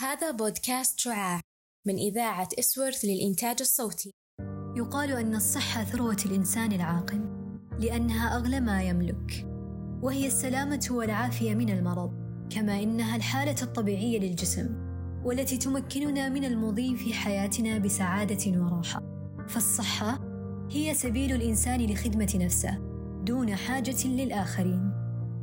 هذا بودكاست شعاع من إذاعة إسورث للإنتاج الصوتي. يقال أن الصحة ثروة الإنسان العاقل لأنها أغلى ما يملك وهي السلامة والعافية من المرض كما إنها الحالة الطبيعية للجسم والتي تمكننا من المضي في حياتنا بسعادة وراحة. فالصحة هي سبيل الإنسان لخدمة نفسه دون حاجة للآخرين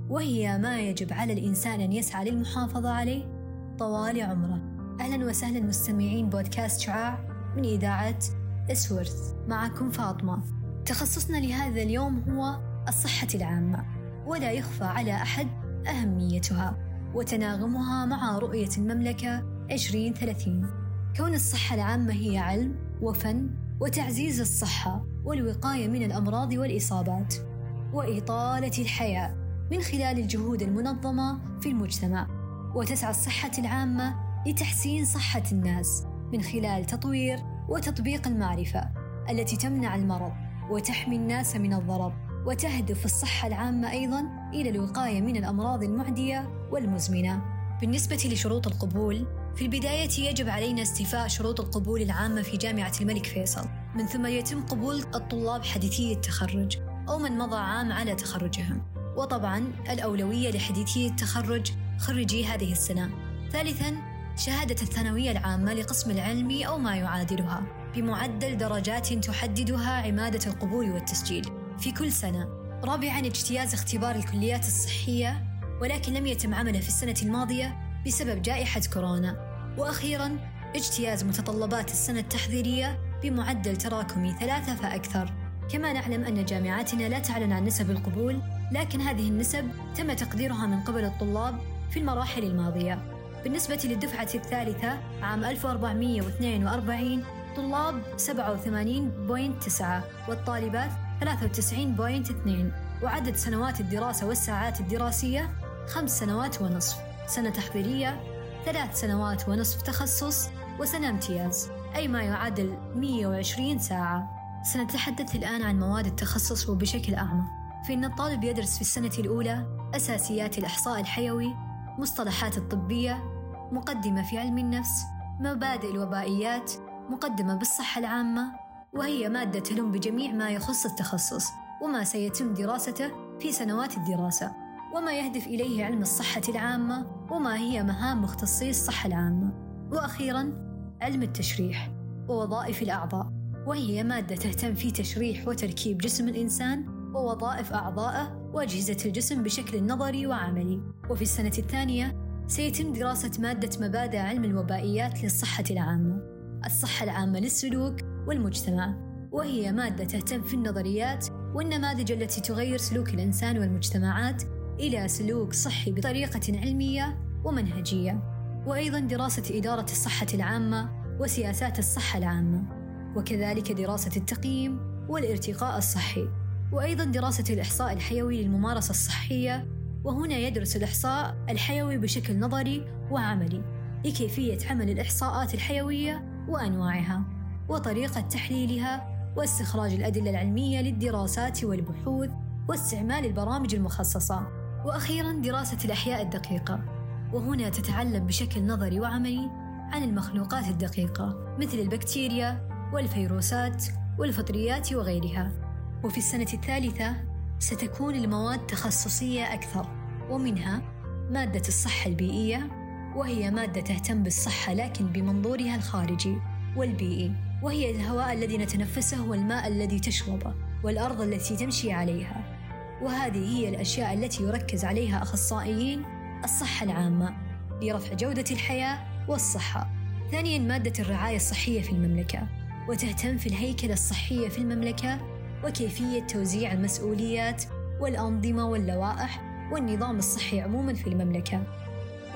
وهي ما يجب على الإنسان أن يسعى للمحافظة عليه. طوال عمره. أهلا وسهلا مستمعين بودكاست شعاع من إذاعة إسورث. معكم فاطمة. تخصصنا لهذا اليوم هو الصحة العامة ولا يخفى على أحد أهميتها وتناغمها مع رؤية المملكة 2030 كون الصحة العامة هي علم وفن وتعزيز الصحة والوقاية من الأمراض والإصابات وإطالة الحياة من خلال الجهود المنظمة في المجتمع. وتسعى الصحة العامة لتحسين صحة الناس من خلال تطوير وتطبيق المعرفة التي تمنع المرض وتحمي الناس من الضرر وتهدف الصحة العامة أيضا إلى الوقاية من الأمراض المعدية والمزمنة. بالنسبة لشروط القبول، في البداية يجب علينا استيفاء شروط القبول العامة في جامعة الملك فيصل، من ثم يتم قبول الطلاب حديثي التخرج أو من مضى عام على تخرجهم. وطبعا الأولوية لحديثي التخرج خريجي هذه السنة. ثالثا شهادة الثانوية العامة لقسم العلمي أو ما يعادلها بمعدل درجات تحددها عمادة القبول والتسجيل في كل سنة. رابعا اجتياز اختبار الكليات الصحية ولكن لم يتم عمله في السنة الماضية بسبب جائحة كورونا. وأخيرا اجتياز متطلبات السنة التحضيرية بمعدل تراكمي ثلاثة فأكثر. كما نعلم أن جامعاتنا لا تعلن عن نسب القبول لكن هذه النسب تم تقديرها من قبل الطلاب في المراحل الماضية. بالنسبة للدفعة الثالثة عام 1442 طلاب 87.9 والطالبات 93.2 وعدد سنوات الدراسة والساعات الدراسية خمس سنوات ونصف سنة تحضيرية ثلاث سنوات ونصف تخصص وسنة امتياز أي ما يعادل 120 ساعة. سنتحدث الآن عن مواد التخصص وبشكل أعمق. فإن الطالب يدرس في السنة الأولى أساسيات الإحصاء الحيوي مصطلحات الطبية مقدمة في علم النفس مبادئ الوبائيات مقدمة بالصحة العامة وهي مادة تلم بجميع ما يخص التخصص وما سيتم دراسته في سنوات الدراسة وما يهدف إليه علم الصحة العامة وما هي مهام مختصي الصحة العامة. وأخيرا علم التشريح ووظائف الأعضاء وهي مادة تهتم في تشريح وتركيب جسم الإنسان ووظائف أعضائه وأجهزة الجسم بشكل نظري وعملي. وفي السنة الثانية سيتم دراسة مادة مبادئ علم الوبائيات للصحة العامة الصحة العامة للسلوك والمجتمع. وهي مادة تهتم في النظريات والنماذج التي تغير سلوك الإنسان والمجتمعات إلى سلوك صحي بطريقة علمية ومنهجية. وأيضا دراسة إدارة الصحة العامة وسياسات الصحة العامة. وكذلك دراسة التقييم والارتقاء الصحي. وأيضا دراسة الإحصاء الحيوي للممارسة الصحية وهنا يدرس الإحصاء الحيوي بشكل نظري وعملي لكيفية عمل الإحصاءات الحيوية وأنواعها وطريقة تحليلها واستخراج الأدلة العلمية للدراسات والبحوث واستعمال البرامج المخصصة. وأخيرا دراسة الأحياء الدقيقة وهنا تتعلم بشكل نظري وعملي عن المخلوقات الدقيقة مثل البكتيريا والفيروسات والفطريات وغيرها. وفي السنة الثالثة ستكون المواد تخصصية أكثر ومنها مادة الصحة البيئية وهي مادة تهتم بالصحة لكن بمنظورها الخارجي والبيئي وهي الهواء الذي نتنفسه والماء الذي تشربه والأرض التي تمشي عليها. وهذه هي الأشياء التي يركز عليها أخصائيين الصحة العامة لرفع جودة الحياة والصحة. ثانيا مادة الرعاية الصحية في المملكة وتهتم في الهيكلة الصحية في المملكة وكيفية توزيع المسؤوليات والأنظمة واللوائح والنظام الصحي عموما في المملكة.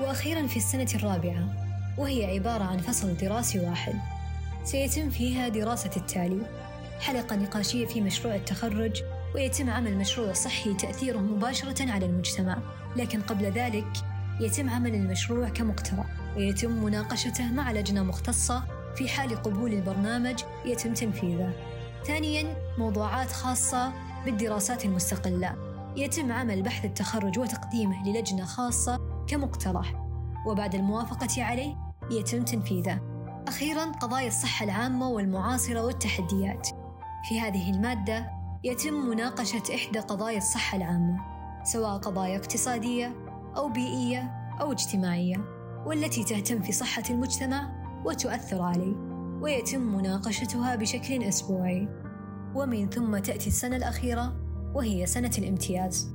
وأخيرا في السنة الرابعة وهي عبارة عن فصل دراسي واحد. سيتم فيها دراسة التالي حلقة نقاشية في مشروع التخرج ويتم عمل مشروع صحي تأثيره مباشرة على المجتمع. لكن قبل ذلك يتم عمل المشروع كمقترح ويتم مناقشته مع لجنة مختصة في حال قبول البرنامج يتم تنفيذه. ثانيا موضوعات خاصة بالدراسات المستقلة. يتم عمل بحث التخرج وتقديمه للجنة خاصة كمقترح. وبعد الموافقة عليه يتم تنفيذه. أخيرا قضايا الصحة العامة والمعاصرة والتحديات. في هذه المادة يتم مناقشة إحدى قضايا الصحة العامة سواء قضايا اقتصادية أو بيئية أو اجتماعية والتي تهتم في صحة المجتمع وتؤثر عليه. ويتم مناقشتها بشكل أسبوعي. ومن ثم تأتي السنة الأخيرة وهي سنة الامتياز.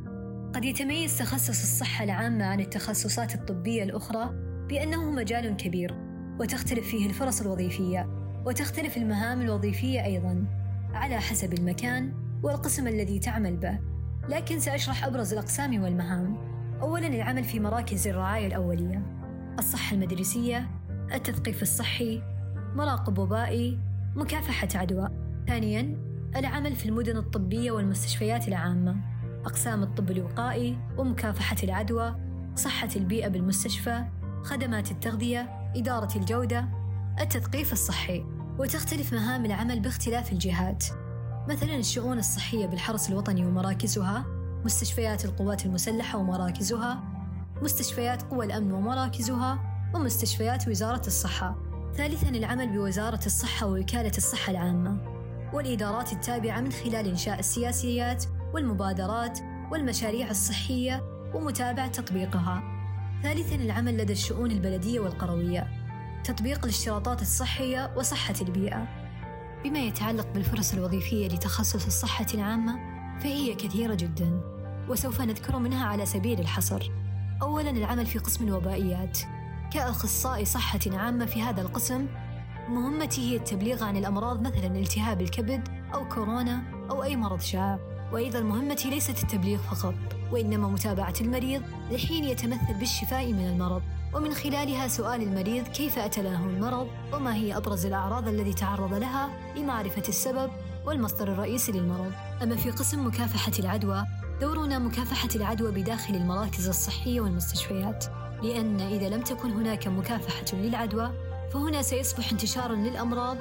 قد يتميز تخصص الصحة العامة عن التخصصات الطبية الأخرى بأنه مجال كبير وتختلف فيه الفرص الوظيفية وتختلف المهام الوظيفية أيضا على حسب المكان والقسم الذي تعمل به. لكن سأشرح أبرز الأقسام والمهام. أولا العمل في مراكز الرعاية الأولية. الصحة المدرسية التثقيف الصحي مراقب وبائي مكافحة عدوى. ثانيا العمل في المدن الطبية والمستشفيات العامة. أقسام الطب الوقائي ومكافحة العدوى صحة البيئة بالمستشفى خدمات التغذية إدارة الجودة التثقيف الصحي. وتختلف مهام العمل باختلاف الجهات. مثلا الشؤون الصحية بالحرس الوطني ومراكزها مستشفيات القوات المسلحة ومراكزها مستشفيات قوى الأمن ومراكزها ومستشفيات وزارة الصحة. ثالثا العمل بوزارة الصحة ووكالة الصحة العامة والإدارات التابعة من خلال إنشاء السياسيات والمبادرات والمشاريع الصحية ومتابعة تطبيقها. ثالثا العمل لدى الشؤون البلدية والقروية تطبيق الاشتراطات الصحية وصحة البيئة. بما يتعلق بالفرص الوظيفية لتخصص الصحة العامة فهي كثيرة جدا وسوف نذكر منها على سبيل الحصر. أولا العمل في قسم الوبائيات. كأخصائي صحة عامة في هذا القسم مهمتي هي التبليغ عن الأمراض مثلا التهاب الكبد أو كورونا أو أي مرض شائع. وأيضا مهمتي ليست التبليغ فقط وإنما متابعة المريض لحين يتمثل بالشفاء من المرض. ومن خلالها سؤال المريض كيف أتى له المرض؟ وما هي أبرز الأعراض التي تعرض لها لمعرفة السبب والمصدر الرئيسي للمرض؟ أما في قسم مكافحة العدوى دورنا مكافحة العدوى بداخل المراكز الصحية والمستشفيات. لأن إذا لم تكن هناك مكافحة للعدوى فهنا سيصبح انتشارا للأمراض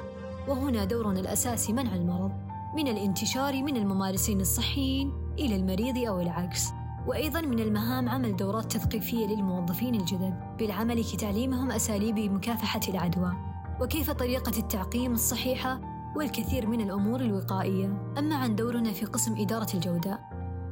وهنا دورنا الأساسي منع المرض من الانتشار من الممارسين الصحيين إلى المريض أو العكس. وأيضا من المهام عمل دورات تثقيفية للموظفين الجدد بالعمل كتعليمهم أساليب مكافحة العدوى. وكيف طريقة التعقيم الصحيحة والكثير من الأمور الوقائية؟ أما عن دورنا في قسم إدارة الجودة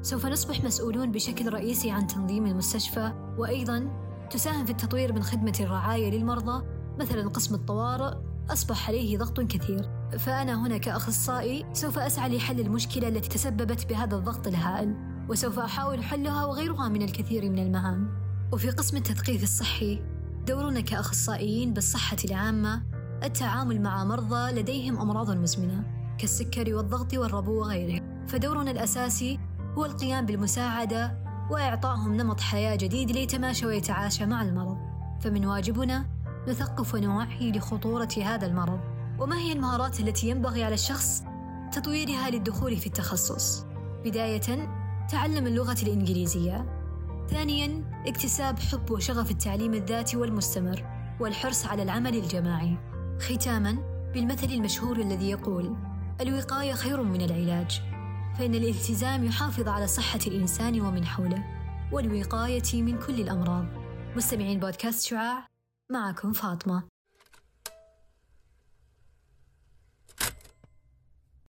سوف نصبح مسؤولون بشكل رئيسي عن تنظيم المستشفى وأيضا تساهم في التطوير من خدمة الرعاية للمرضى مثلا قسم الطوارئ أصبح عليه ضغط كثير. فأنا هنا كأخصائي سوف أسعى لحل المشكلة التي تسببت بهذا الضغط الهائل وسوف أحاول حلها وغيرها من الكثير من المهام. وفي قسم التثقيف الصحي دورنا كأخصائيين بالصحة العامة التعامل مع مرضى لديهم أمراض مزمنة كالسكري والضغط والربو وغيره فدورنا الأساسي هو القيام بالمساعدة وإعطائهم نمط حياة جديد ليتماشى ويتعاشى مع المرض. فمن واجبنا نثقف ونوعي لخطورة هذا المرض. وما هي المهارات التي ينبغي على الشخص تطويرها للدخول في التخصص؟ بداية تعلم اللغة الإنجليزية. ثانيا اكتساب حب وشغف التعليم الذاتي والمستمر والحرص على العمل الجماعي. ختاما بالمثل المشهور الذي يقول الوقاية خير من العلاج. فإن الالتزام يحافظ على صحة الإنسان ومن حوله والوقاية من كل الأمراض. مستمعين بودكاست شعاع معكم فاطمة.